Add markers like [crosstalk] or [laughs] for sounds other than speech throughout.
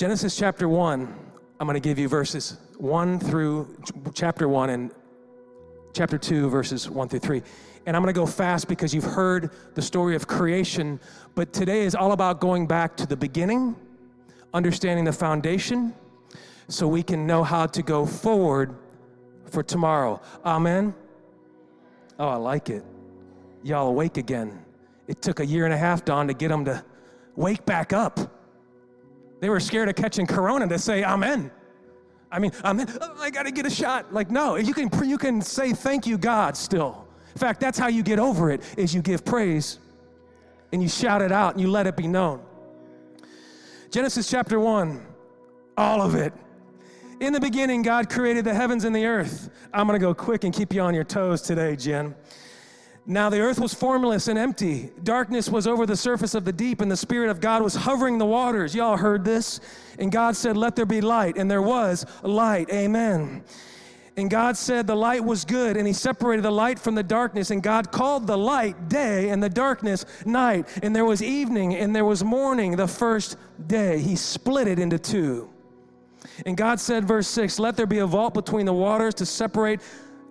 Genesis chapter 1, I'm going to give you verses 1 through chapter 1 and chapter 2, verses 1 through 3. And I'm going to go fast because you've heard the story of creation, but today is all about going back to the beginning, understanding the foundation, so we can know how to go forward for tomorrow. Amen. Oh, I like it. Y'all awake again. It took a year and a half, Don, to get them to wake back up. They were scared of catching corona to say amen. I mean, amen. Oh, I got to get a shot. Like, no, you can, you can say thank you, God, still. In fact, that's how you get over it, is you give praise and you shout it out and you let it be known. Genesis chapter 1, all of it. In the beginning, God created the heavens and the earth. I'm going to go quick and keep you on your toes today, Jen. Now the earth was formless and empty. Darkness was over the surface of the deep, and the Spirit of God was hovering the waters. Y'all heard this? And God said, Let there be light. And there was light. Amen. And God said the light was good, and He separated the light from the darkness. And God called the light day, and the darkness night. And there was evening, and there was morning the first day. He split it into two. And God said, verse 6, Let there be a vault between the waters to separate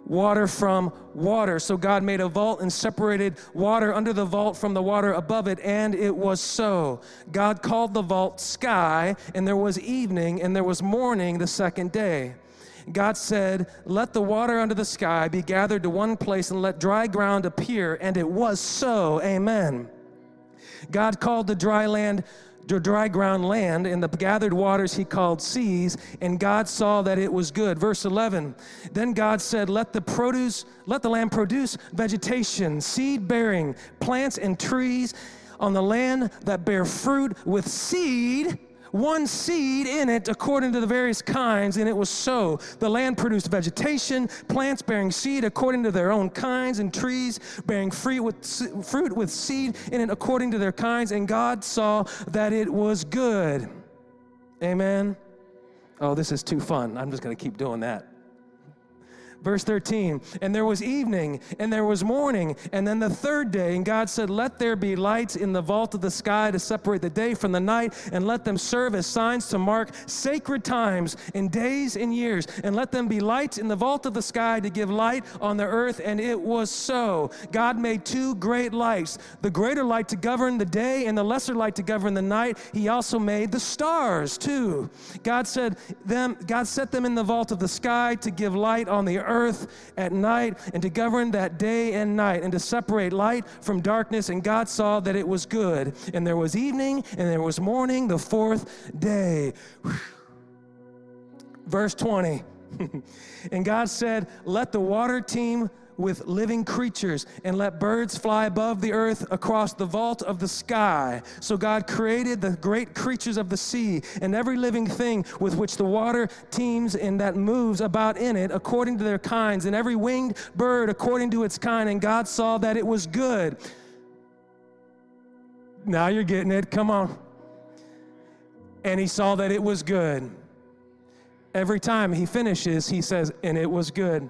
water from water. So God made a vault and separated water under the vault from the water above it, and it was so. God called the vault sky, and there was evening, and there was morning the second day. God said, Let the water under the sky be gathered to one place, and let dry ground appear. And it was so. Amen. God called the dry land dry ground land, and the gathered waters he called seas, and God saw that it was good. Verse 11 Then God said, Let the produce, let the land produce vegetation, seed bearing, plants and trees on the land that bear fruit with seed one seed in it according to the various kinds, and it was so. The land produced vegetation, plants bearing seed according to their own kinds, and trees bearing fruit with, fruit with seed in it according to their kinds, and God saw that it was good. Amen. Oh, this is too fun. I'm just going to keep doing that. Verse 13, and there was evening, and there was morning, and then the third day, and God said, Let there be lights in the vault of the sky to separate the day from the night, and let them serve as signs to mark sacred times in days and years, and let them be lights in the vault of the sky to give light on the earth. And it was so. God made two great lights the greater light to govern the day, and the lesser light to govern the night. He also made the stars too. God said them, God set them in the vault of the sky to give light on the earth earth at night, and to govern that day and night, and to separate light from darkness. And God saw that it was good. And there was evening, and there was morning, the fourth day. Verse 20. [laughs] and God said, Let the water teem with living creatures and let birds fly above the earth across the vault of the sky. So God created the great creatures of the sea and every living thing with which the water teems and that moves about in it according to their kinds, and every winged bird according to its kind. And God saw that it was good. Now you're getting it. Come on. And he saw that it was good. Every time he finishes, he says, and it was good.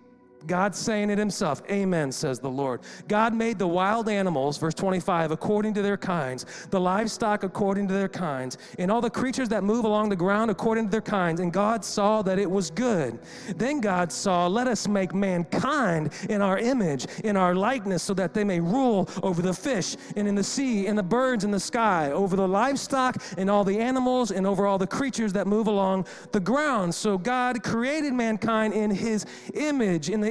God's saying it himself. Amen, says the Lord. God made the wild animals, verse 25, according to their kinds, the livestock according to their kinds, and all the creatures that move along the ground according to their kinds. And God saw that it was good. Then God saw, let us make mankind in our image, in our likeness, so that they may rule over the fish and in the sea and the birds in the sky, over the livestock and all the animals and over all the creatures that move along the ground. So God created mankind in his image, in the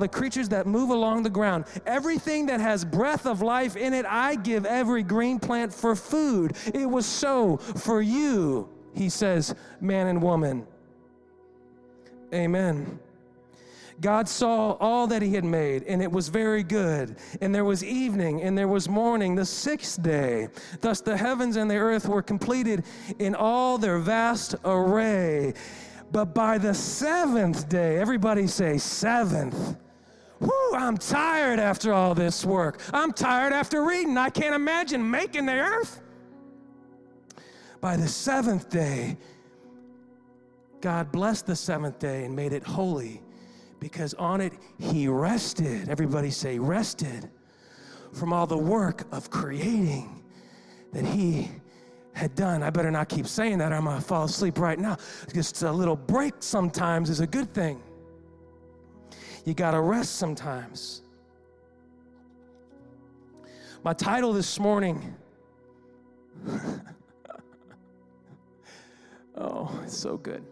the creatures that move along the ground. Everything that has breath of life in it, I give every green plant for food. It was so for you, he says, man and woman. Amen. God saw all that he had made, and it was very good. And there was evening, and there was morning, the sixth day. Thus the heavens and the earth were completed in all their vast array. But by the seventh day, everybody say, seventh. I'm tired after all this work. I'm tired after reading. I can't imagine making the earth. By the seventh day, God blessed the seventh day and made it holy because on it he rested. Everybody say, rested from all the work of creating that he had done. I better not keep saying that or I'm gonna fall asleep right now. Just a little break sometimes is a good thing. You gotta rest sometimes. My title this morning. [laughs] oh, it's so good.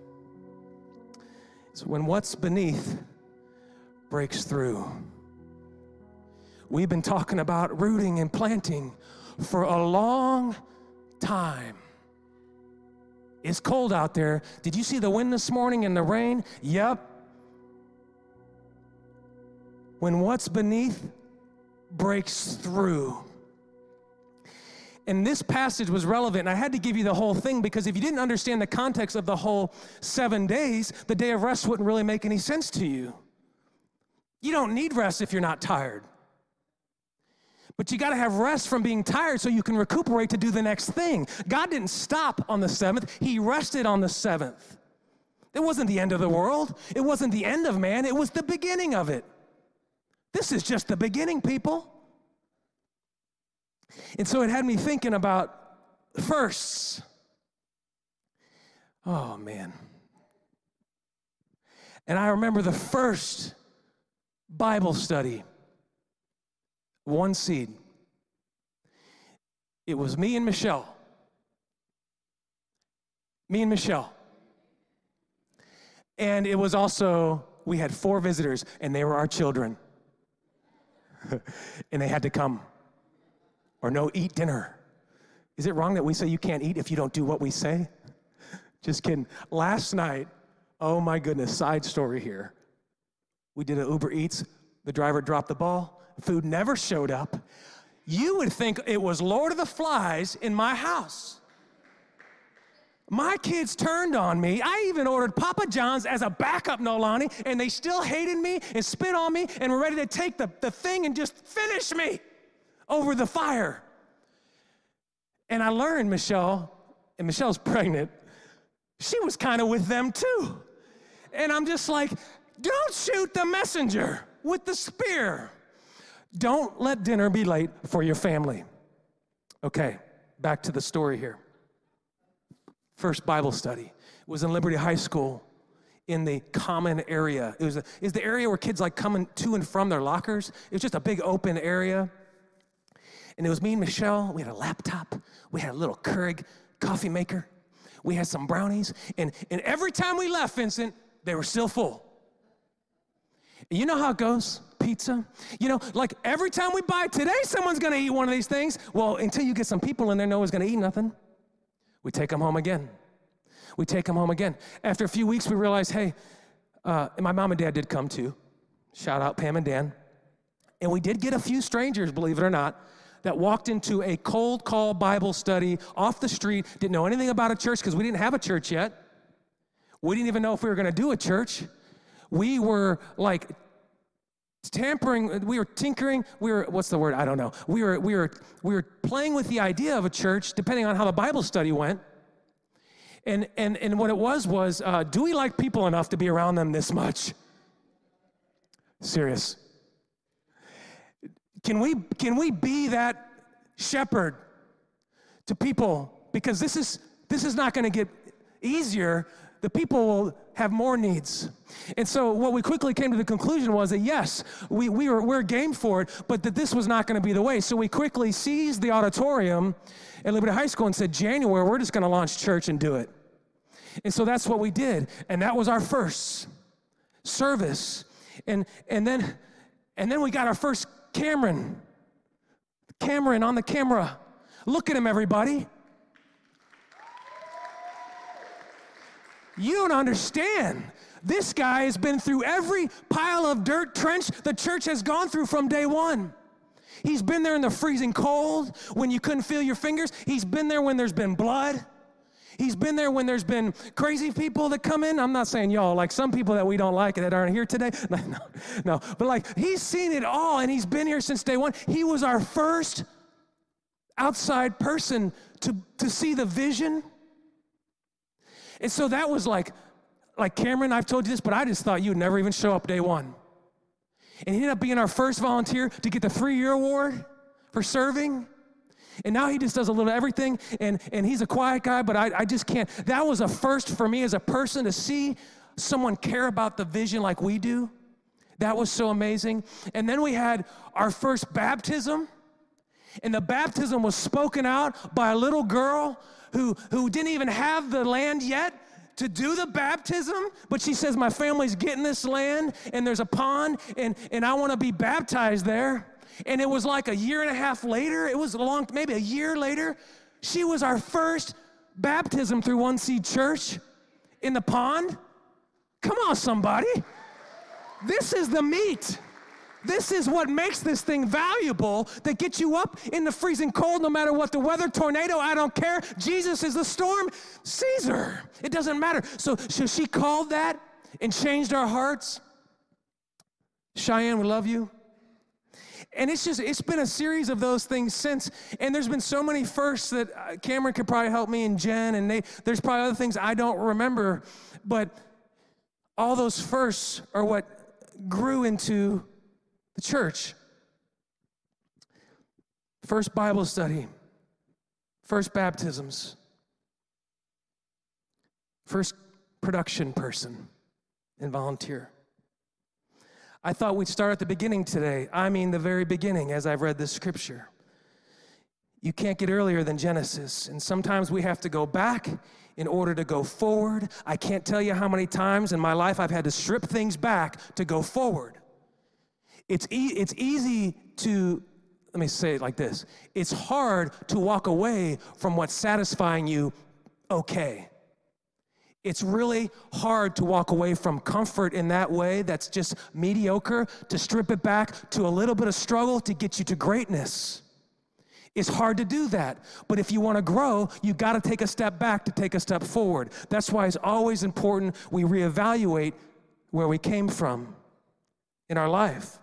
It's when what's beneath breaks through. We've been talking about rooting and planting for a long time. It's cold out there. Did you see the wind this morning and the rain? Yep. When what's beneath breaks through. And this passage was relevant. I had to give you the whole thing because if you didn't understand the context of the whole seven days, the day of rest wouldn't really make any sense to you. You don't need rest if you're not tired. But you got to have rest from being tired so you can recuperate to do the next thing. God didn't stop on the seventh, He rested on the seventh. It wasn't the end of the world, it wasn't the end of man, it was the beginning of it. This is just the beginning, people. And so it had me thinking about firsts. Oh, man. And I remember the first Bible study, one seed. It was me and Michelle. Me and Michelle. And it was also, we had four visitors, and they were our children. [laughs] and they had to come or no, eat dinner. Is it wrong that we say you can't eat if you don't do what we say? Just kidding. Last night, oh my goodness, side story here. We did an Uber Eats. The driver dropped the ball. Food never showed up. You would think it was Lord of the Flies in my house. My kids turned on me. I even ordered Papa John's as a backup, Nolani, and they still hated me and spit on me and were ready to take the, the thing and just finish me over the fire. And I learned Michelle, and Michelle's pregnant, she was kind of with them too. And I'm just like, don't shoot the messenger with the spear. Don't let dinner be late for your family. Okay, back to the story here. First Bible study was in Liberty High School in the common area. It was a, is the area where kids like coming to and from their lockers. It was just a big open area. And it was me and Michelle. We had a laptop. We had a little Keurig coffee maker. We had some brownies. And, and every time we left, Vincent, they were still full. You know how it goes? Pizza. You know, like every time we buy today, someone's gonna eat one of these things. Well, until you get some people in there, no one's gonna eat nothing. We take them home again. We take them home again. After a few weeks, we realize, hey, uh, my mom and dad did come too. Shout out Pam and Dan. And we did get a few strangers, believe it or not, that walked into a cold call Bible study off the street, didn't know anything about a church because we didn't have a church yet. We didn't even know if we were going to do a church. We were like tampering we were tinkering we were what's the word i don't know we were we were we were playing with the idea of a church depending on how the bible study went and and and what it was was uh, do we like people enough to be around them this much serious can we, can we be that shepherd to people? Because this is, this is not going to get easier. The people will have more needs. And so what we quickly came to the conclusion was that yes, we, we were, we're game for it, but that this was not going to be the way. So we quickly seized the auditorium at Liberty High School and said, January, we're just going to launch church and do it. And so that's what we did. And that was our first service And, and, then, and then we got our first Cameron. Cameron on the camera. Look at him, everybody. You don't understand. This guy has been through every pile of dirt trench the church has gone through from day one. He's been there in the freezing cold when you couldn't feel your fingers. He's been there when there's been blood. He's been there when there's been crazy people that come in. I'm not saying y'all, like some people that we don't like that aren't here today. [laughs] No, no. But like he's seen it all and he's been here since day one. He was our first outside person to, to see the vision. And so that was like, like Cameron, I've told you this, but I just thought you'd never even show up day one. And he ended up being our first volunteer to get the three year award for serving. And now he just does a little everything, and, and he's a quiet guy, but I, I just can't. That was a first for me as a person to see someone care about the vision like we do. That was so amazing. And then we had our first baptism, and the baptism was spoken out by a little girl who, who didn't even have the land yet to do the baptism, but she says, My family's getting this land and there's a pond and, and I want to be baptized there. And it was like a year and a half later, it was long, maybe a year later, she was our first baptism through One Seed Church in the pond. Come on, somebody. This is the meat. This is what makes this thing valuable that gets you up in the freezing cold no matter what the weather, tornado, I don't care. Jesus is the storm, Caesar. It doesn't matter. So, so she called that and changed our hearts. Cheyenne, we love you. And it's just, it's been a series of those things since. And there's been so many firsts that uh, Cameron could probably help me and Jen, and there's probably other things I don't remember. But all those firsts are what grew into the church. First Bible study, first baptisms, first production person and volunteer. I thought we'd start at the beginning today. I mean, the very beginning, as I've read this scripture. You can't get earlier than Genesis, and sometimes we have to go back in order to go forward. I can't tell you how many times in my life I've had to strip things back to go forward. It's, e- it's easy to, let me say it like this it's hard to walk away from what's satisfying you okay. It's really hard to walk away from comfort in that way that's just mediocre, to strip it back to a little bit of struggle to get you to greatness. It's hard to do that. But if you want to grow, you got to take a step back to take a step forward. That's why it's always important we reevaluate where we came from in our life.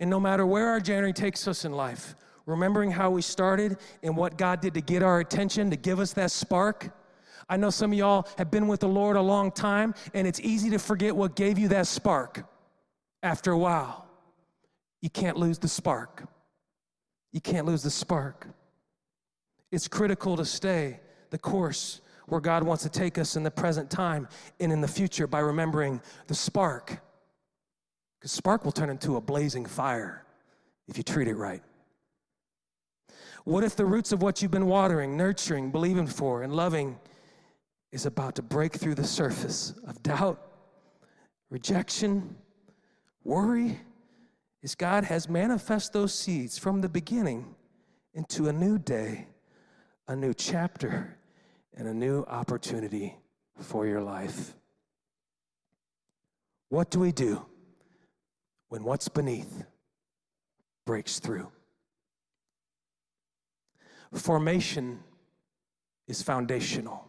And no matter where our journey takes us in life, remembering how we started and what God did to get our attention, to give us that spark. I know some of y'all have been with the Lord a long time, and it's easy to forget what gave you that spark after a while. You can't lose the spark. You can't lose the spark. It's critical to stay the course where God wants to take us in the present time and in the future by remembering the spark because spark will turn into a blazing fire if you treat it right. What if the roots of what you've been watering, nurturing, believing for, and loving is about to break through the surface of doubt, rejection, worry? Is God has manifest those seeds from the beginning into a new day, a new chapter, and a new opportunity for your life. What do we do? When what's beneath breaks through. Formation is foundational.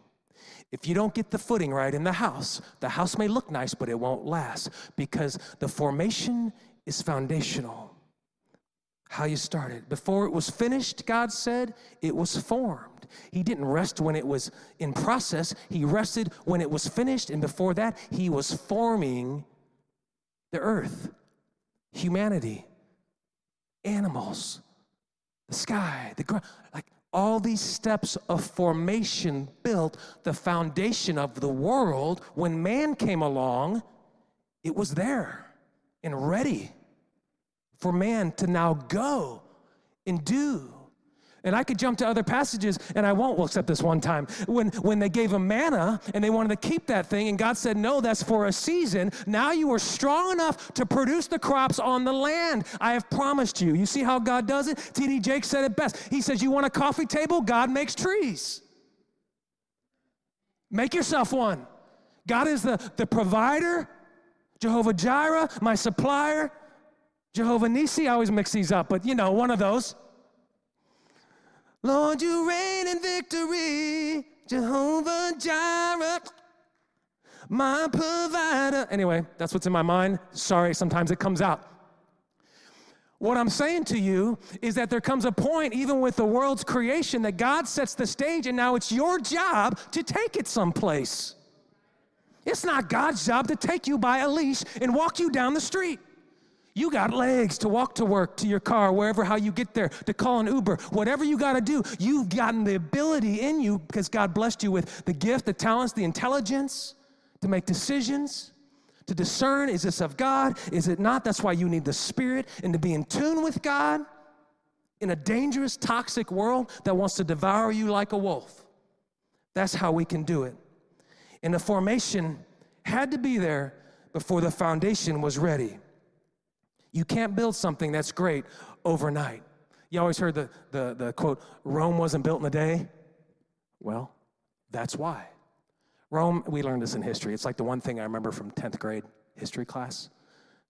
If you don't get the footing right in the house, the house may look nice, but it won't last because the formation is foundational. How you started. Before it was finished, God said, it was formed. He didn't rest when it was in process, He rested when it was finished. And before that, He was forming the earth humanity, animals, the sky, the ground, like all these steps of formation built the foundation of the world. When man came along, it was there and ready for man to now go and do. And I could jump to other passages, and I won't, except this one time. When, when they gave them manna and they wanted to keep that thing, and God said, No, that's for a season. Now you are strong enough to produce the crops on the land. I have promised you. You see how God does it? T.D. Jakes said it best. He says, You want a coffee table? God makes trees. Make yourself one. God is the, the provider, Jehovah Jireh, my supplier, Jehovah Nissi. I always mix these up, but you know, one of those. Lord, you reign in victory, Jehovah Jireh, my provider. Anyway, that's what's in my mind. Sorry, sometimes it comes out. What I'm saying to you is that there comes a point, even with the world's creation, that God sets the stage, and now it's your job to take it someplace. It's not God's job to take you by a leash and walk you down the street. You got legs to walk to work, to your car, wherever how you get there, to call an Uber, whatever you got to do. You've gotten the ability in you because God blessed you with the gift, the talents, the intelligence to make decisions, to discern is this of God, is it not? That's why you need the Spirit and to be in tune with God in a dangerous, toxic world that wants to devour you like a wolf. That's how we can do it. And the formation had to be there before the foundation was ready. You can't build something that's great overnight. You always heard the, the, the quote, Rome wasn't built in a day. Well, that's why. Rome, we learned this in history. It's like the one thing I remember from 10th grade history class,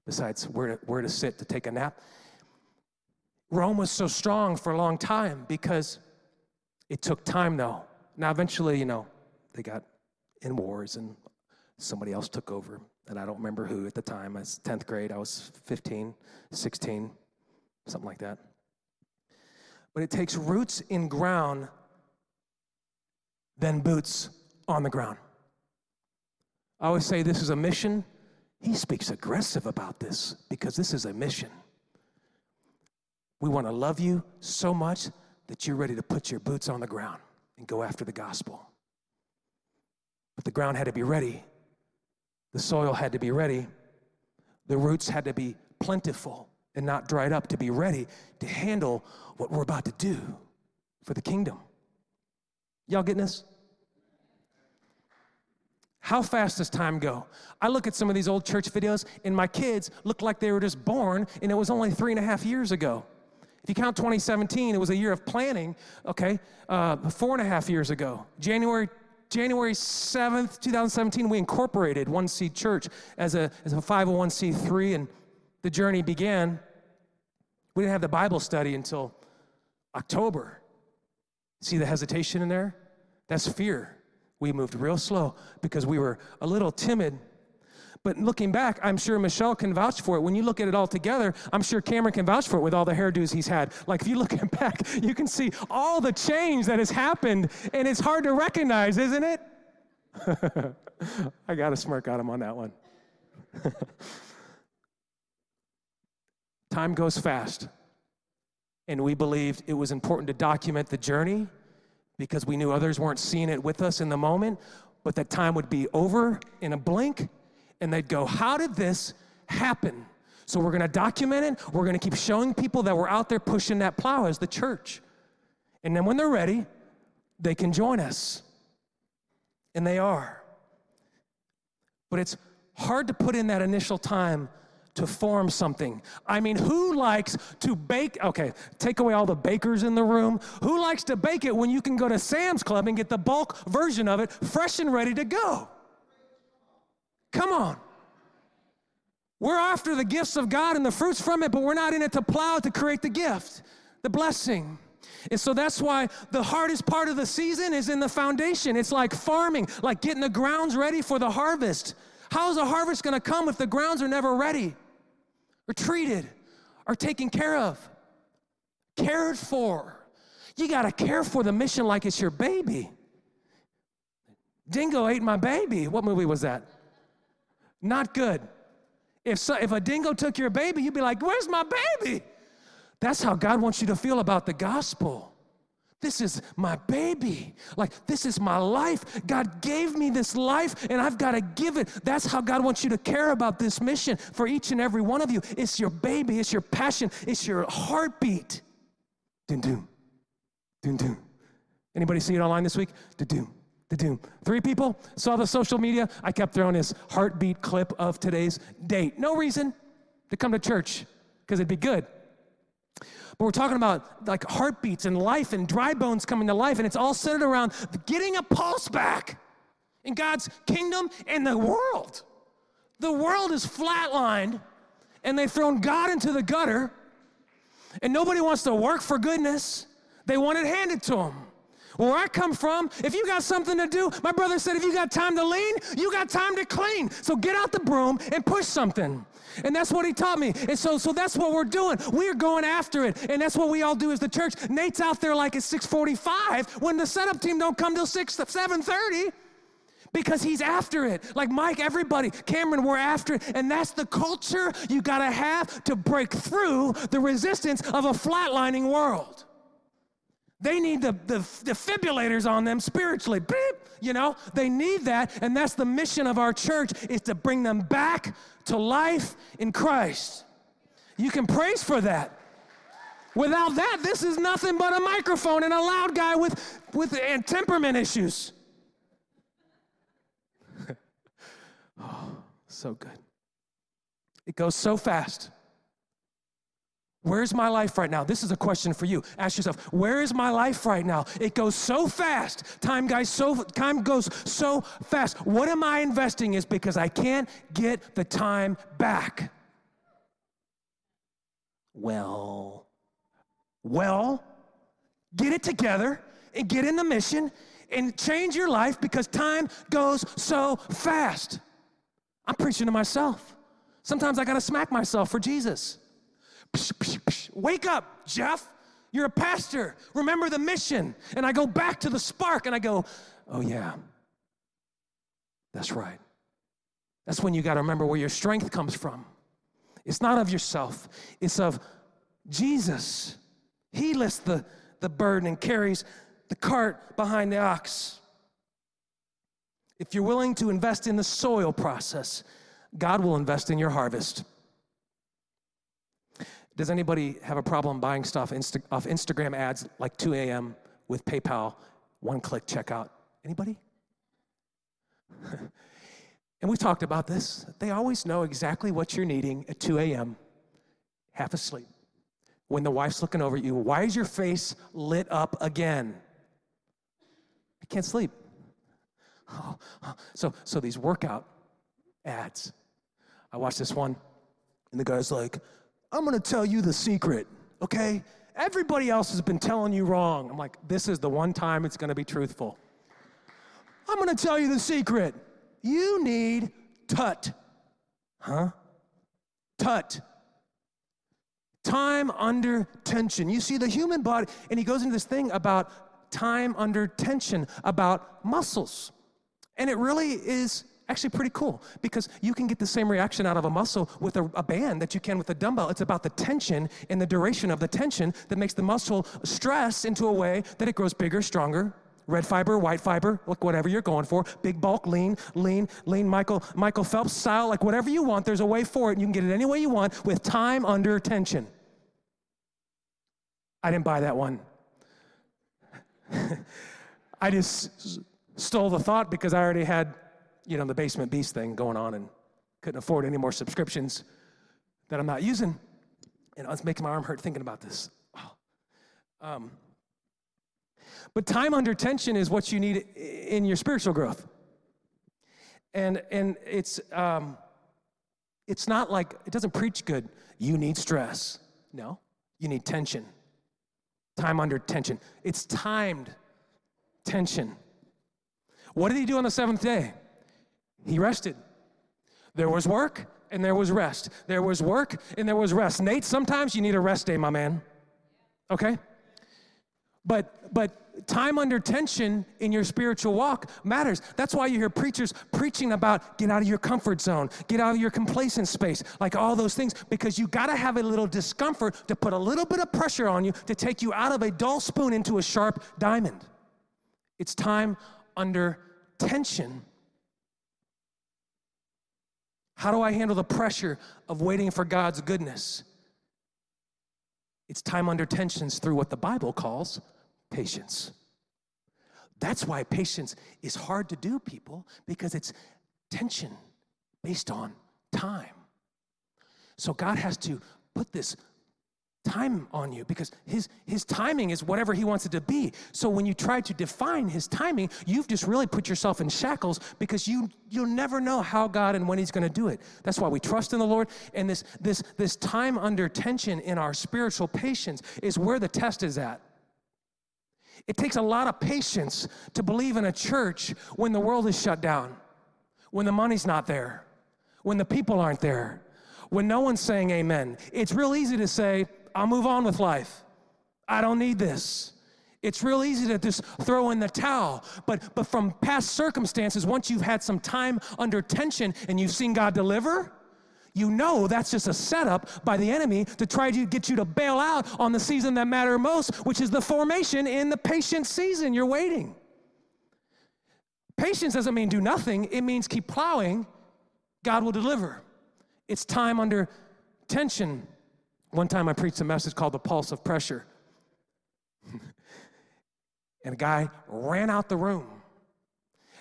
besides where to, where to sit to take a nap. Rome was so strong for a long time because it took time, though. Now, eventually, you know, they got in wars and somebody else took over and I don't remember who at the time. I was 10th grade, I was 15, 16, something like that. But it takes roots in ground, then boots on the ground. I always say this is a mission. He speaks aggressive about this because this is a mission. We want to love you so much that you're ready to put your boots on the ground and go after the gospel. But the ground had to be ready the soil had to be ready. The roots had to be plentiful and not dried up to be ready to handle what we're about to do for the kingdom. Y'all getting this? How fast does time go? I look at some of these old church videos, and my kids look like they were just born, and it was only three and a half years ago. If you count 2017, it was a year of planning, okay, uh, four and a half years ago. January January 7th, 2017, we incorporated One Seed Church as a, as a 501c3, and the journey began. We didn't have the Bible study until October. See the hesitation in there? That's fear. We moved real slow because we were a little timid but looking back, I'm sure Michelle can vouch for it. When you look at it all together, I'm sure Cameron can vouch for it with all the hairdos he's had. Like if you look [laughs] back, you can see all the change that has happened, and it's hard to recognize, isn't it? [laughs] I got a smirk of him on that one. [laughs] Time goes fast, and we believed it was important to document the journey because we knew others weren't seeing it with us in the moment, but that time would be over in a blink and they'd go, How did this happen? So we're gonna document it. We're gonna keep showing people that we're out there pushing that plow as the church. And then when they're ready, they can join us. And they are. But it's hard to put in that initial time to form something. I mean, who likes to bake? Okay, take away all the bakers in the room. Who likes to bake it when you can go to Sam's Club and get the bulk version of it fresh and ready to go? Come on. We're after the gifts of God and the fruits from it, but we're not in it to plow to create the gift, the blessing. And so that's why the hardest part of the season is in the foundation. It's like farming, like getting the grounds ready for the harvest. How's a harvest gonna come if the grounds are never ready, or treated, or taken care of, cared for? You gotta care for the mission like it's your baby. Dingo ate my baby. What movie was that? Not good. If, so, if a dingo took your baby, you'd be like, Where's my baby? That's how God wants you to feel about the gospel. This is my baby. Like, this is my life. God gave me this life, and I've got to give it. That's how God wants you to care about this mission for each and every one of you. It's your baby, it's your passion, it's your heartbeat. Dun, dun. Doom, doom. Anybody see it online this week? Da doom, da doom. Three people saw the social media. I kept throwing this heartbeat clip of today's date. No reason to come to church because it'd be good. But we're talking about like heartbeats and life and dry bones coming to life, and it's all centered around getting a pulse back in God's kingdom and the world. The world is flatlined, and they've thrown God into the gutter, and nobody wants to work for goodness. They want it handed to them. Where I come from, if you got something to do, my brother said, if you got time to lean, you got time to clean. So get out the broom and push something. And that's what he taught me. And so, so that's what we're doing. We're going after it. And that's what we all do as the church. Nate's out there like at 645 when the setup team don't come till 6, 730 because he's after it. Like Mike, everybody, Cameron, we're after it. And that's the culture you got to have to break through the resistance of a flatlining world. They need the, the defibrillators on them spiritually. Beep, you know, they need that. And that's the mission of our church is to bring them back to life in Christ. You can praise for that. Without that, this is nothing but a microphone and a loud guy with, with and temperament issues. [laughs] oh, so good. It goes so fast. Where's my life right now? This is a question for you. Ask yourself, where is my life right now? It goes so fast. Time guys so time goes so fast. What am I investing is because I can't get the time back. Well, well, get it together and get in the mission and change your life because time goes so fast. I'm preaching to myself. Sometimes I got to smack myself for Jesus. Psh, psh, psh. Wake up, Jeff. You're a pastor. Remember the mission. And I go back to the spark and I go, oh, yeah, that's right. That's when you got to remember where your strength comes from. It's not of yourself, it's of Jesus. He lifts the, the burden and carries the cart behind the ox. If you're willing to invest in the soil process, God will invest in your harvest. Does anybody have a problem buying stuff Insta- off Instagram ads like 2 a.m. with PayPal, one click checkout? Anybody? [laughs] and we talked about this. They always know exactly what you're needing at 2 a.m., half asleep. When the wife's looking over at you, why is your face lit up again? I can't sleep. So, so these workout ads. I watched this one, and the guy's like, I'm gonna tell you the secret, okay? Everybody else has been telling you wrong. I'm like, this is the one time it's gonna be truthful. I'm gonna tell you the secret. You need tut. Huh? Tut. Time under tension. You see, the human body, and he goes into this thing about time under tension, about muscles. And it really is actually pretty cool because you can get the same reaction out of a muscle with a, a, band that you can with a dumbbell. It's about the tension and the duration of the tension that makes the muscle stress into a way that it grows bigger, stronger. Red fiber, white fiber, look whatever you're going for. Big bulk, lean, lean, lean, Michael, Michael Phelps style, like whatever you want, there's a way for it, and you can get it any way you want with time under tension. I didn't buy that one. [laughs] I just stole the thought because I already had you know, the basement beast thing going on and couldn't afford any more subscriptions that I'm not using. And I was making my arm hurt thinking about this. Oh. Um, but time under tension is what you need in your spiritual growth. And, and it's, um, it's not like, it doesn't preach good. You need stress. No, you need tension. Time under tension. It's timed tension. What did he do on the seventh day? He rested. There was work and there was rest. There was work and there was rest. Nate, sometimes you need a rest day, my man. Okay? But but time under tension in your spiritual walk matters. That's why you hear preachers preaching about get out of your comfort zone, get out of your complacent space, like all those things, because you got to have a little discomfort to put a little bit of pressure on you to take you out of a dull spoon into a sharp diamond. It's time under tension how do I handle the pressure of waiting for God's goodness? It's time under tensions through what the Bible calls patience. That's why patience is hard to do, people, because it's tension based on time. So God has to put this time on you because his his timing is whatever he wants it to be. So when you try to define his timing you've just really put yourself in shackles because you you'll never know how god and when he's going to do it. That's why we trust in the lord. And this this this time under tension in our spiritual patience is where the test is at. It takes a lot of patience to believe in a church when the world is shut down when the money's not there when the people aren't there when no one's saying amen. It's real easy to say I'll move on with life. I don't need this. It's real easy to just throw in the towel. But, but from past circumstances, once you've had some time under tension and you've seen God deliver, you know that's just a setup by the enemy to try to get you to bail out on the season that matter most, which is the formation in the patient season. You're waiting. Patience doesn't mean do nothing, it means keep plowing. God will deliver. It's time under tension one time I preached a message called The Pulse of Pressure. [laughs] and a guy ran out the room.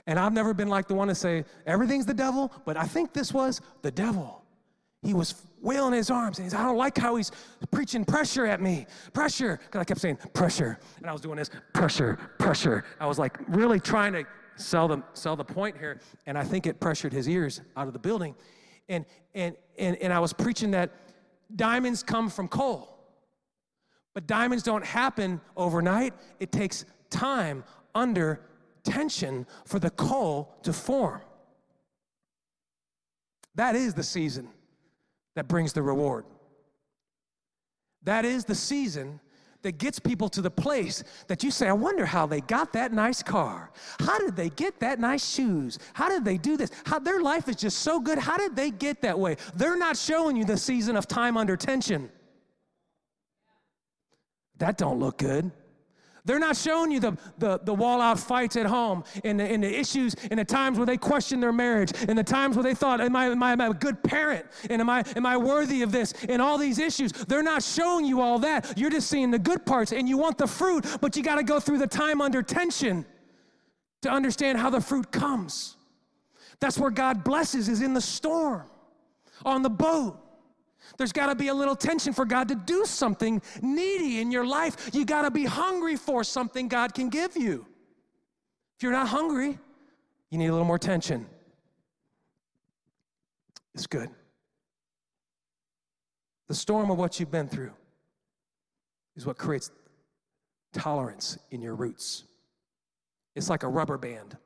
And I've never been like the one to say, everything's the devil, but I think this was the devil. He was wailing his arms and he's, I don't like how he's preaching pressure at me. Pressure. Because I kept saying, pressure. And I was doing this, pressure, pressure. I was like really trying to sell the, sell the point here. And I think it pressured his ears out of the building. And, and, and, and I was preaching that diamonds come from coal. But diamonds don't happen overnight. It takes time under tension for the coal to form. That is the season that brings the reward. That is the season that gets people to the place that you say, I wonder how they got that nice car. How did they get that nice shoes? How did they do this? How their life is just so good. How did they get that way? They're not showing you the season of time under tension. That don't look good. They're not showing you the, the, the wall out fights at home and the, and the issues and the times where they questioned their marriage and the times where they thought, am I, am, I, am I a good parent? And am I, am I worthy of this? And all these issues. They're not showing you all that. You're just seeing the good parts and you want the fruit, but you got to go through the time under tension to understand how the fruit comes. That's where God blesses is in the storm, on the boat. There's got to be a little tension for God to do something needy in your life. You got to be hungry for something God can give you. If you're not hungry, you need a little more tension. It's good. The storm of what you've been through is what creates tolerance in your roots. It's like a rubber band.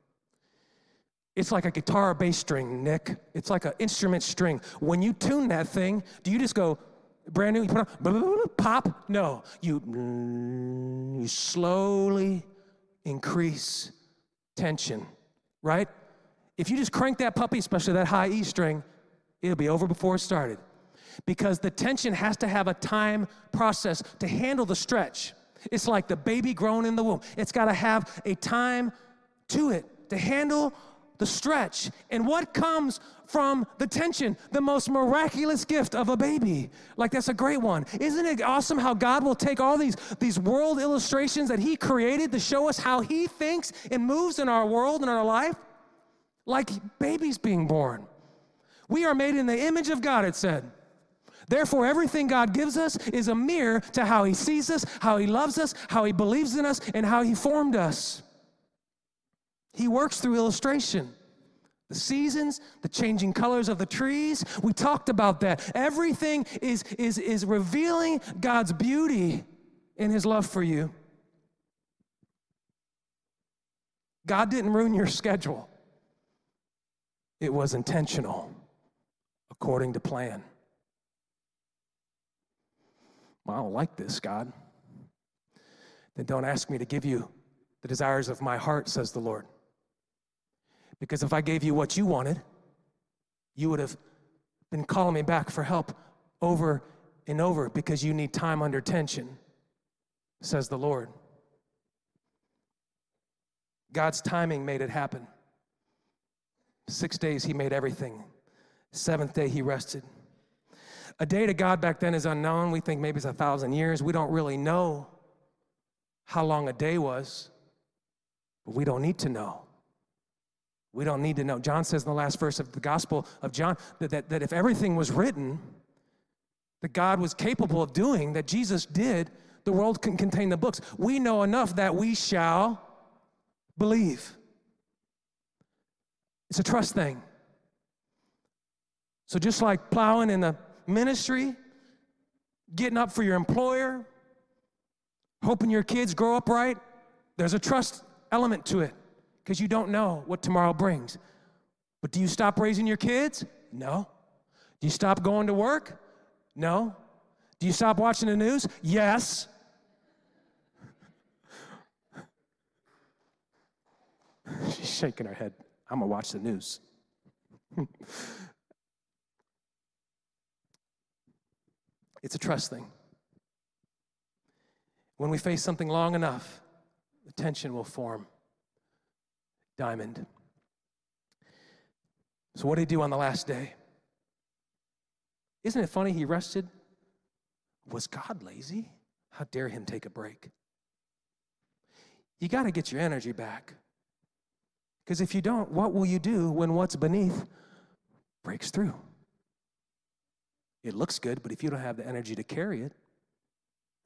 It's like a guitar bass string, Nick. It's like an instrument string. When you tune that thing, do you just go brand new, you put on, pop? No. You, you slowly increase tension, right? If you just crank that puppy, especially that high E string, it'll be over before it started. Because the tension has to have a time process to handle the stretch. It's like the baby growing in the womb. It's got to have a time to it to handle the stretch. And what comes from the tension? The most miraculous gift of a baby. Like, that's a great one. Isn't it awesome how God will take all these, these world illustrations that He created to show us how He thinks and moves in our world and our life? Like babies being born. We are made in the image of God, it said. Therefore, everything God gives us is a mirror to how He sees us, how He loves us, how He believes in us, and how He formed us. He works through illustration. The seasons, the changing colors of the trees, we talked about that. Everything is, is, is revealing God's beauty in His love for you. God didn't ruin your schedule, it was intentional, according to plan. Well, I don't like this, God. Then don't ask me to give you the desires of my heart, says the Lord. Because if I gave you what you wanted, you would have been calling me back for help over and over because you need time under tension, says the Lord. God's timing made it happen. Six days, He made everything. Seventh day, He rested. A day to God back then is unknown. We think maybe it's a thousand years. We don't really know. how long a day was, but we don't need to know. We don't need to know. John says in the last verse of the Gospel of John that, that, that if everything was written, that God was capable of doing, that Jesus did, the world can contain the books. We know enough that we shall believe. It's a trust thing. So, just like plowing in the ministry, getting up for your employer, hoping your kids grow up right, there's a trust element to it because you don't know what tomorrow brings. But do you stop raising your kids? No. Do you stop going to work? No. Do you stop watching the news? Yes. [laughs] She's shaking her head. I'm going to watch the news. [laughs] it's a trust thing. When we face something long enough, the tension will form. Diamond. So, what did he do on the last day? Isn't it funny he rested? Was God lazy? How dare him take a break? You got to get your energy back. Because if you don't, what will you do when what's beneath breaks through? It looks good, but if you don't have the energy to carry it,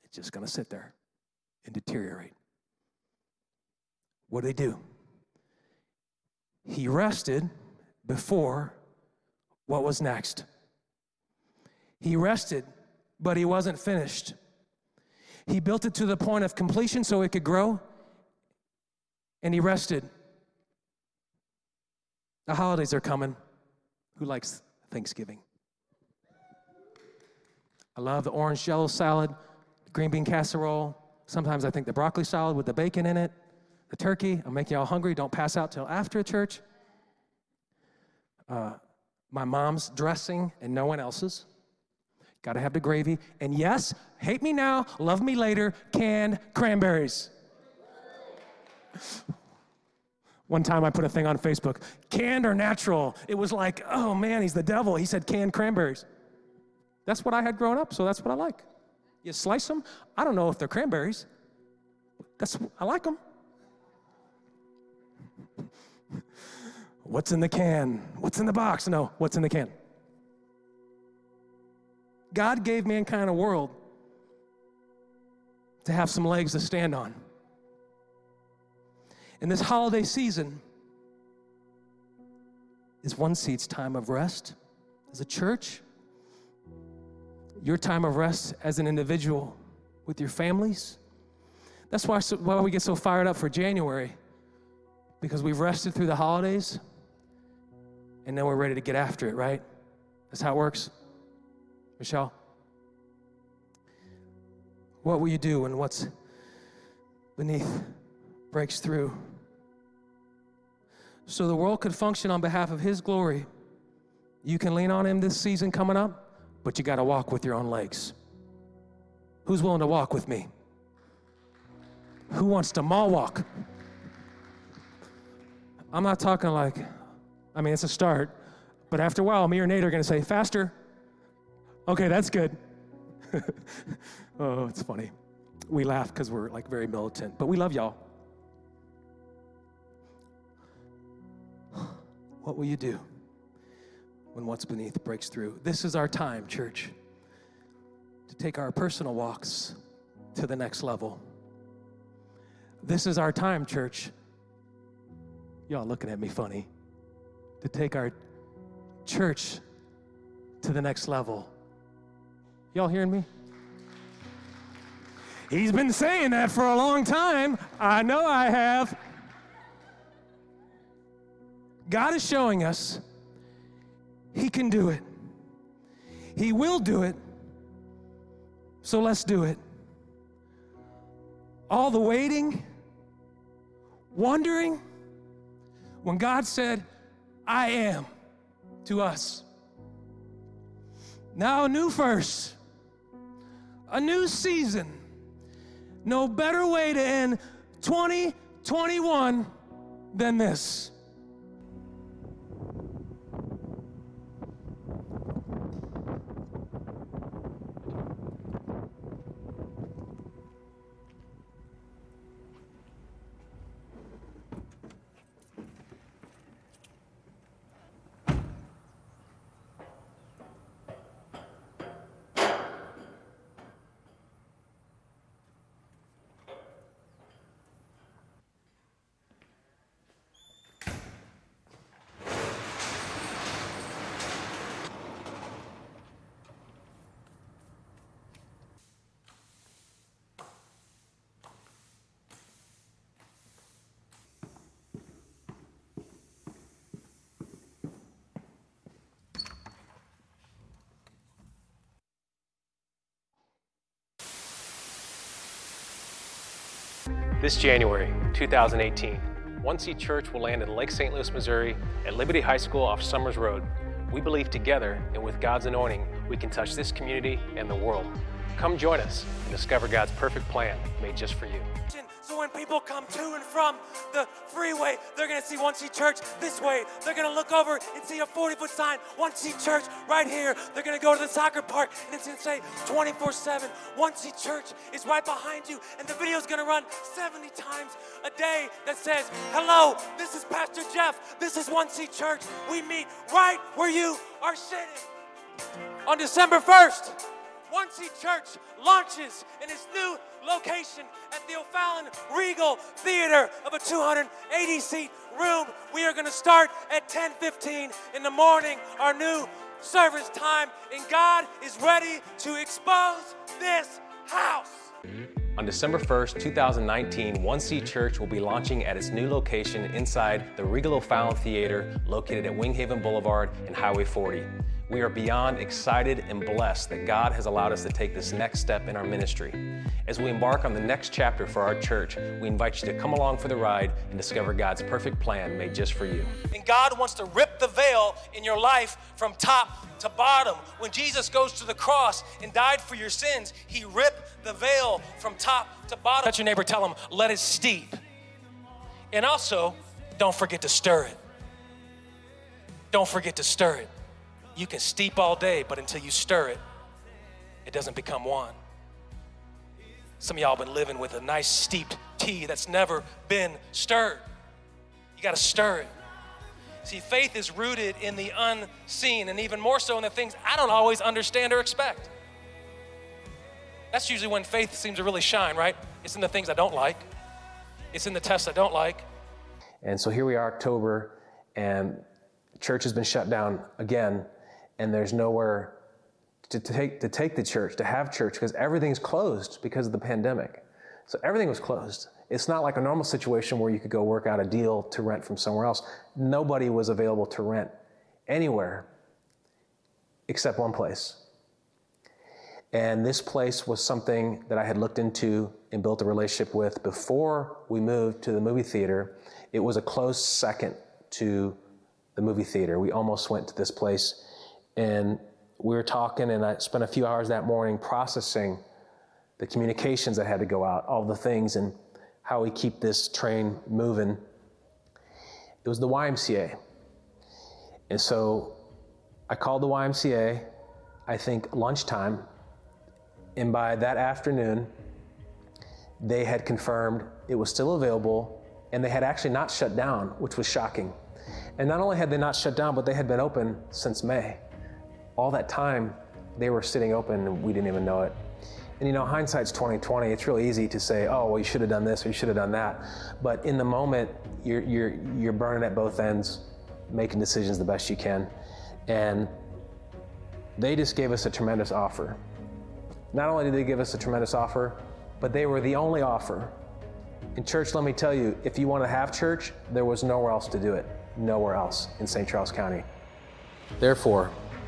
it's just going to sit there and deteriorate. What do they do? He rested before what was next. He rested, but he wasn't finished. He built it to the point of completion so it could grow, and he rested. The holidays are coming. Who likes Thanksgiving? I love the orange jello salad, green bean casserole. Sometimes I think the broccoli salad with the bacon in it, the turkey. I'm making y'all hungry. Don't pass out till after church. Uh, my mom's dressing and no one else's. Got to have the gravy. And yes, hate me now, love me later, canned cranberries. One time I put a thing on Facebook canned or natural? It was like, oh man, he's the devil. He said canned cranberries. That's what I had growing up, so that's what I like. You slice them. I don't know if they're cranberries. That's I like them. [laughs] What's in the can? What's in the box? No, what's in the can? God gave mankind a world to have some legs to stand on. In this holiday season, is one seed's time of rest as a church, your time of rest as an individual with your families. That's why, why we get so fired up for January, because we've rested through the holidays and then we're ready to get after it, right? That's how it works. Michelle? What will you do when what's beneath breaks through? So the world could function on behalf of His glory. You can lean on Him this season coming up, but you got to walk with your own legs. Who's willing to walk with me? Who wants to mall walk? I'm not talking like, I mean, it's a start, but after a while, me or Nate are going to say, faster. Okay, that's good. [laughs] oh, it's funny. We laugh because we're like very militant, but we love y'all. [sighs] What will you do when what's beneath breaks through? This is our time, church, to take our personal walks to the next level. This is our time, church. Y'all looking at me funny. To take our church to the next level. Y'all hearing me? He's been saying that for a long time. I know I have. God is showing us He can do it. He will do it. So let's do it. All the waiting, wondering, when God said, I am to us. Now, a new verse, a new season. No better way to end 2021 than this. This January 2018, One Seed Church will land in Lake St. Louis, Missouri at Liberty High School off Summers Road. We believe together and with God's anointing, we can touch this community and the world. Come join us and discover God's perfect plan made just for you. So when people come to and from the freeway, they're going to see One Seed Church this way. They're going to look over and see a 40 foot sign, One Seed Church right here. They're going to go to the soccer park and it's going to say 24 7. One Seed Church is right behind you. And the video is going to run 70 times a day that says, Hello, this is Pastor Jeff. This is One Seed Church. We meet right where you are sitting. On December 1st, Seed Church launches in its new location at the O'Fallon Regal Theater of a 280 seat room. We are going to start at 10:15 in the morning. Our new service time, and God is ready to expose this house. On December 1st, 2019, One Seed Church will be launching at its new location inside the Regal O'Fallon Theater located at Winghaven Boulevard and Highway 40. We are beyond excited and blessed that God has allowed us to take this next step in our ministry. As we embark on the next chapter for our church, we invite you to come along for the ride and discover God's perfect plan made just for you. And God wants to rip the veil in your life from top to bottom. When Jesus goes to the cross and died for your sins, he ripped the veil from top to bottom. Let your neighbor, tell him, let it steep. And also, don't forget to stir it. Don't forget to stir it. You can steep all day, but until you stir it, it doesn't become one. Some of y'all been living with a nice steeped tea that's never been stirred. You got to stir it. See, faith is rooted in the unseen, and even more so in the things I don't always understand or expect. That's usually when faith seems to really shine, right? It's in the things I don't like, it's in the tests I don't like. And so here we are, October, and church has been shut down again and there's nowhere to take, to take the church, to have church, because everything's closed because of the pandemic. So everything was closed. It's not like a normal situation where you could go work out a deal to rent from somewhere else. Nobody was available to rent anywhere except one place. And this place was something that I had looked into and built a relationship with before we moved to the movie theater. It was a close second to the movie theater. We almost went to this place and we were talking, and I spent a few hours that morning processing the communications that had to go out, all the things, and how we keep this train moving. It was the YMCA. And so I called the YMCA, I think lunchtime, and by that afternoon, they had confirmed it was still available and they had actually not shut down, which was shocking. And not only had they not shut down, but they had been open since May all that time they were sitting open and we didn't even know it. And you know, hindsight's 2020. It's really easy to say, "Oh, well, you should have done this or you should have done that." But in the moment, you're you're you're burning at both ends, making decisions the best you can. And they just gave us a tremendous offer. Not only did they give us a tremendous offer, but they were the only offer. In church, let me tell you, if you want to have church, there was nowhere else to do it. Nowhere else in St. Charles County. Therefore,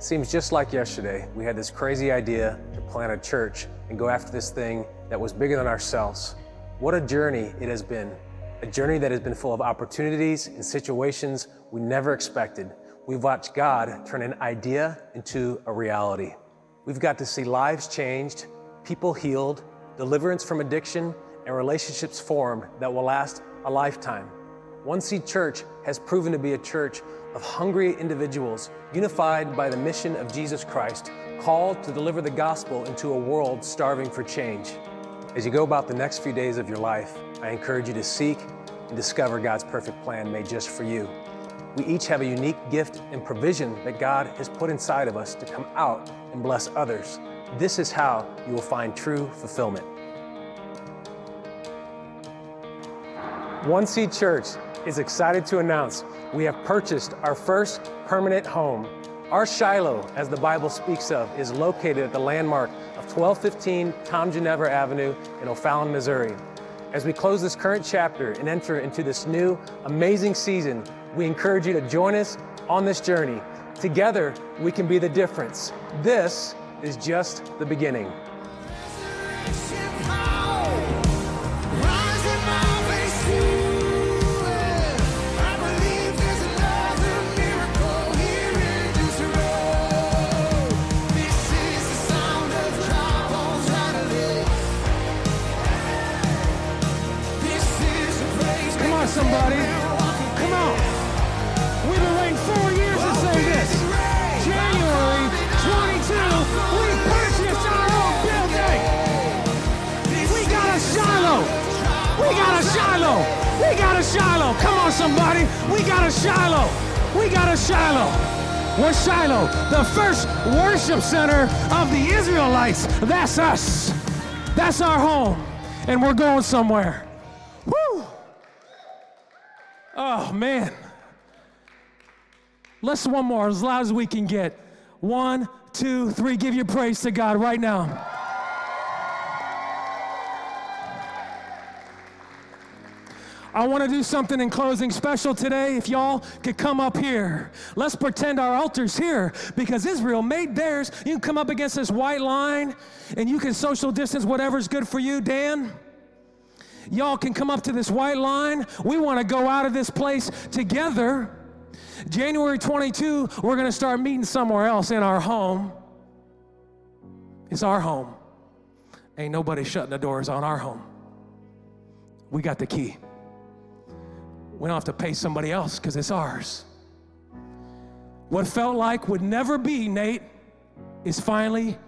Seems just like yesterday, we had this crazy idea to plant a church and go after this thing that was bigger than ourselves. What a journey it has been. A journey that has been full of opportunities and situations we never expected. We've watched God turn an idea into a reality. We've got to see lives changed, people healed, deliverance from addiction, and relationships formed that will last a lifetime. One Seed Church has proven to be a church of hungry individuals unified by the mission of Jesus Christ, called to deliver the gospel into a world starving for change. As you go about the next few days of your life, I encourage you to seek and discover God's perfect plan made just for you. We each have a unique gift and provision that God has put inside of us to come out and bless others. This is how you will find true fulfillment. One Seed Church is excited to announce we have purchased our first permanent home. Our Shiloh, as the Bible speaks of, is located at the landmark of 1215 Tom Ginnever Avenue in O'Fallon, Missouri. As we close this current chapter and enter into this new, amazing season, we encourage you to join us on this journey. Together, we can be the difference. This is just the beginning. Worship center of the Israelites. That's us. That's our home. And we're going somewhere. Woo! Oh, man. Let's one more, as loud as we can get. One, two, three. Give your praise to God right now. I want to do something in closing special today. If y'all could come up here, let's pretend our altar's here because Israel made theirs. You can come up against this white line and you can social distance whatever's good for you, Dan. Y'all can come up to this white line. We want to go out of this place together. January 22, we're going to start meeting somewhere else in our home. It's our home. Ain't nobody shutting the doors on our home. We got the key. We don't have to pay somebody else because it's ours. What felt like would never be, Nate, is finally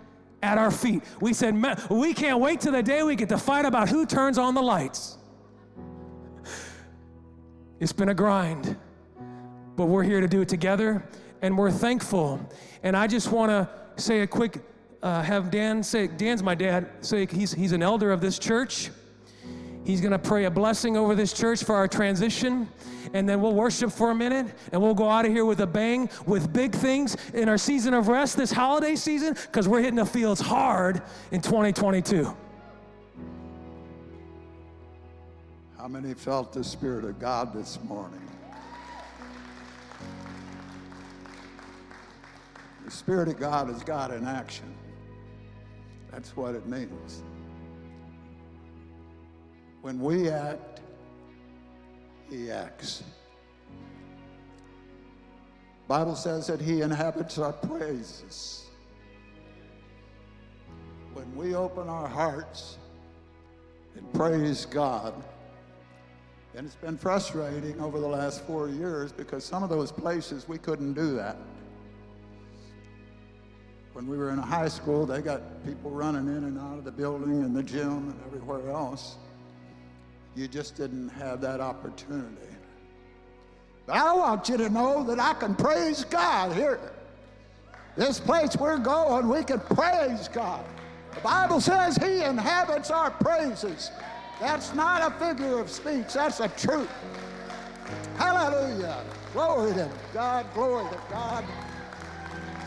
at our feet. We said, we can't wait till the day we get to fight about who turns on the lights. It's been a grind, but we're here to do it together and we're thankful. And I just want to say a quick, uh, have Dan say, Dan's my dad, say he's, he's an elder of this church. He's going to pray a blessing over this church for our transition. And then we'll worship for a minute and we'll go out of here with a bang with big things in our season of rest this holiday season because we're hitting the fields hard in 2022. How many felt the Spirit of God this morning? The Spirit of God is God in action. That's what it means. When we act, he acts. Bible says that he inhabits our praises. When we open our hearts and praise God, and it's been frustrating over the last four years because some of those places we couldn't do that. When we were in a high school, they got people running in and out of the building and the gym and everywhere else. You just didn't have that opportunity. But I want you to know that I can praise God here. This place we're going, we can praise God. The Bible says He inhabits our praises. That's not a figure of speech, that's a truth. Hallelujah. Glory to God, glory to God.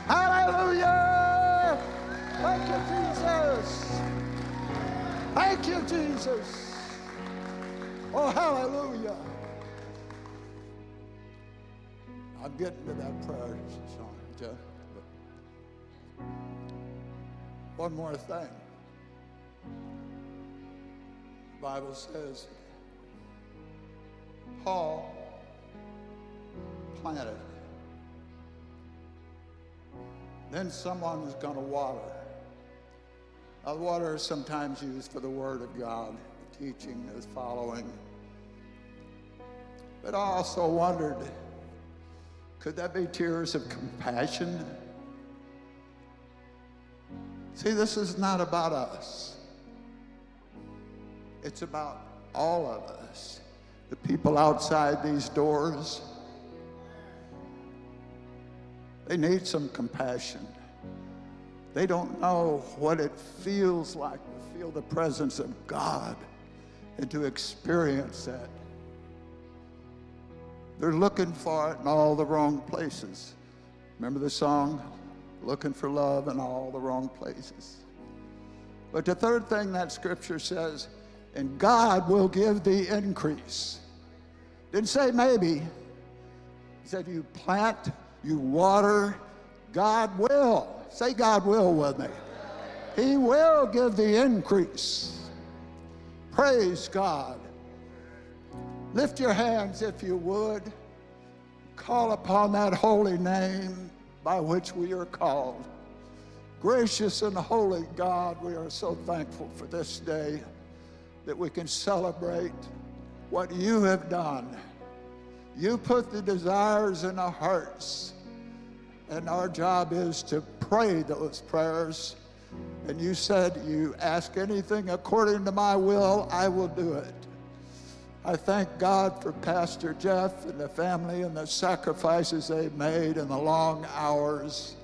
Hallelujah. Thank you, Jesus. Thank you, Jesus. Oh, hallelujah. I'm getting to that prayer, Jeff. But one more thing. The Bible says Paul planted. Then someone is going to water. Now, water is sometimes used for the Word of God teaching is following. But I also wondered could that be tears of compassion? See, this is not about us, it's about all of us. The people outside these doors, they need some compassion. They don't know what it feels like to feel the presence of God and to experience that They're looking for it in all the wrong places. Remember the song? Looking for love in all the wrong places. But the third thing that scripture says, and God will give the increase. Didn't say maybe. He said you plant, you water, God will. Say God will with me. He will give the increase. Praise God. Lift your hands if you would. Call upon that holy name by which we are called. Gracious and holy God, we are so thankful for this day that we can celebrate what you have done. You put the desires in our hearts, and our job is to pray those prayers. And you said, You ask anything according to my will, I will do it. I thank God for Pastor Jeff and the family and the sacrifices they've made and the long hours.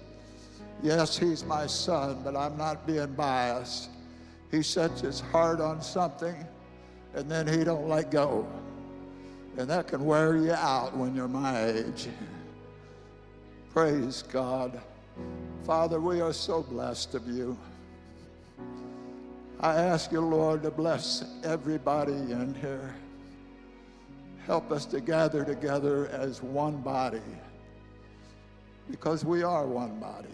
Yes, he's my son, but I'm not being biased. He sets his heart on something and then he don't let go. And that can wear you out when you're my age. Praise God. Father, we are so blessed of you. I ask you, Lord, to bless everybody in here. Help us to gather together as one body because we are one body.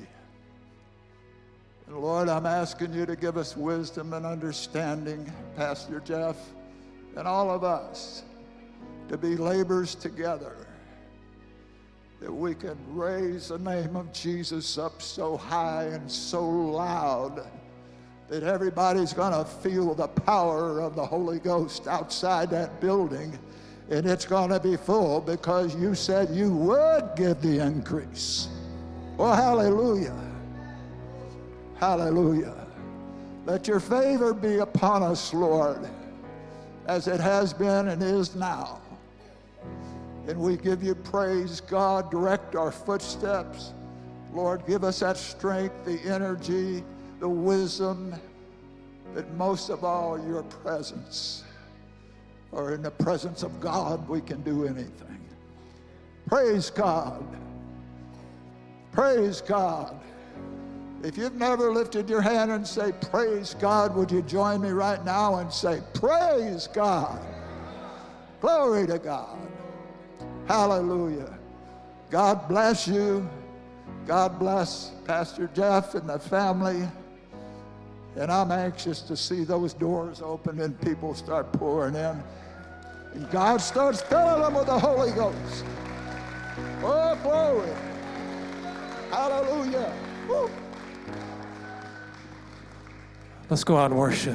And Lord, I'm asking you to give us wisdom and understanding, Pastor Jeff, and all of us, to be laborers together, that we can raise the name of Jesus up so high and so loud that everybody's going to feel the power of the Holy Ghost outside that building and it's going to be full because you said you would give the increase. Well, hallelujah. Hallelujah. Let your favor be upon us, Lord, as it has been and is now. And we give you praise, God. Direct our footsteps. Lord, give us that strength, the energy, the wisdom, but most of all, your presence or in the presence of God, we can do anything. Praise God. Praise God. If you've never lifted your hand and say, Praise God, would you join me right now and say, Praise God? Glory to God. Hallelujah. God bless you. God bless Pastor Jeff and the family. And I'm anxious to see those doors open and people start pouring in. And God starts filling them with the Holy Ghost. Oh, glory. Hallelujah. Woo. Let's go out and worship.